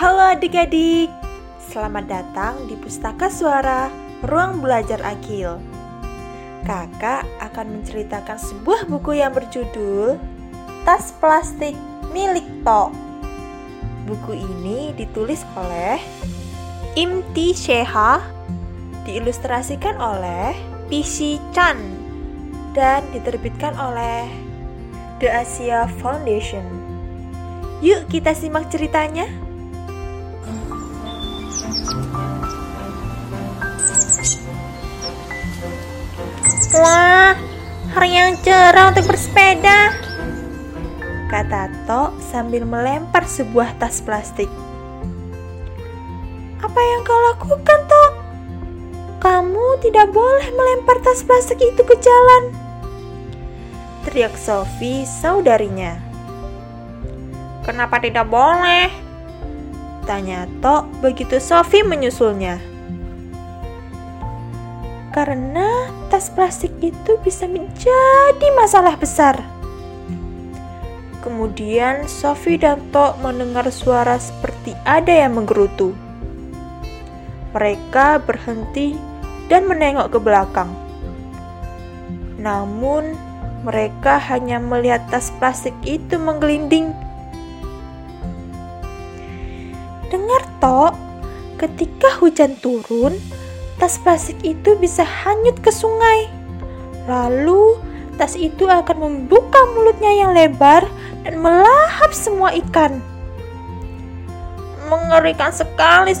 Halo adik-adik, selamat datang di Pustaka Suara Ruang Belajar Akil. Kakak akan menceritakan sebuah buku yang berjudul Tas Plastik Milik To. Buku ini ditulis oleh Imti Sheha, diilustrasikan oleh PC Chan, dan diterbitkan oleh The Asia Foundation. Yuk kita simak ceritanya. Wah, hari yang cerah untuk bersepeda. Kata Tok sambil melempar sebuah tas plastik. Apa yang kau lakukan, Tok? Kamu tidak boleh melempar tas plastik itu ke jalan. Teriak Sophie saudarinya. Kenapa tidak boleh? Tanya Tok begitu Sophie menyusulnya. Karena tas plastik itu bisa menjadi masalah besar. Kemudian Sophie dan Tok mendengar suara seperti ada yang menggerutu. Mereka berhenti dan menengok ke belakang. Namun, mereka hanya melihat tas plastik itu menggelinding. Dengar, Tok, ketika hujan turun, tas plastik itu bisa hanyut ke sungai. Lalu, tas itu akan membuka mulutnya yang lebar dan melahap semua ikan. Mengerikan sekali.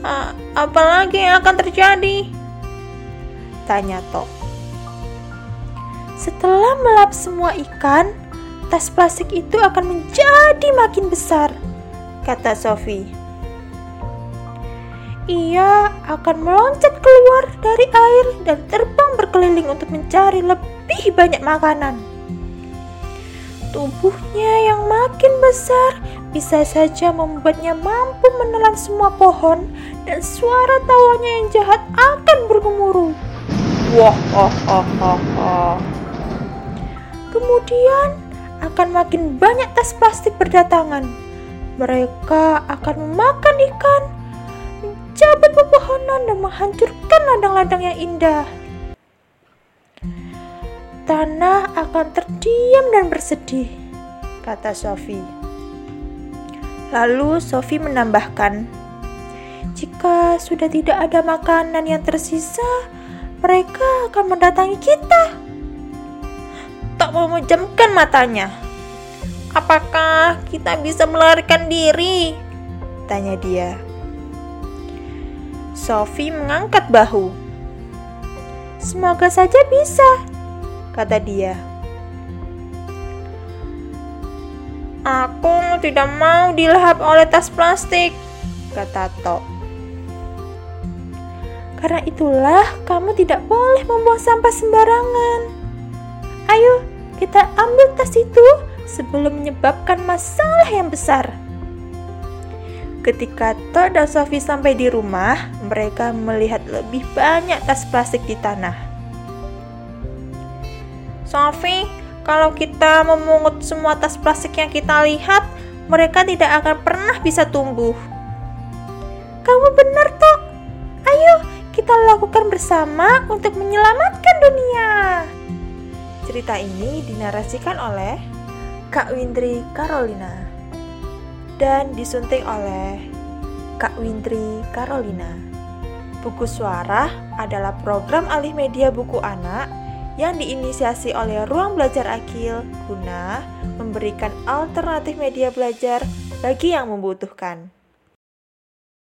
Uh, apalagi yang akan terjadi? Tanya Tok. Setelah melap semua ikan, tas plastik itu akan menjadi makin besar, kata Sophie ia akan meloncat keluar dari air dan terbang berkeliling untuk mencari lebih banyak makanan. Tubuhnya yang makin besar bisa saja membuatnya mampu menelan semua pohon dan suara tawanya yang jahat akan bergemuruh. Wah, oh, oh, oh, oh. Kemudian akan makin banyak tas plastik berdatangan. Mereka akan memakan ikan, mencabut pepohonan dan menghancurkan ladang-ladang yang indah. Tanah akan terdiam dan bersedih, kata Sophie. Lalu Sophie menambahkan, jika sudah tidak ada makanan yang tersisa, mereka akan mendatangi kita. Tak memejamkan matanya. Apakah kita bisa melarikan diri? Tanya dia. Sophie mengangkat bahu. Semoga saja bisa, kata dia. Aku tidak mau dilahap oleh tas plastik, kata Tok. Karena itulah kamu tidak boleh membuang sampah sembarangan. Ayo, kita ambil tas itu sebelum menyebabkan masalah yang besar. Ketika Todd dan Sophie sampai di rumah, mereka melihat lebih banyak tas plastik di tanah. Sophie, kalau kita memungut semua tas plastik yang kita lihat, mereka tidak akan pernah bisa tumbuh. Kamu benar, Tok. Ayo, kita lakukan bersama untuk menyelamatkan dunia. Cerita ini dinarasikan oleh Kak Windri Carolina dan disunting oleh Kak Wintri Carolina. Buku Suara adalah program alih media buku anak yang diinisiasi oleh Ruang Belajar Akil guna memberikan alternatif media belajar bagi yang membutuhkan.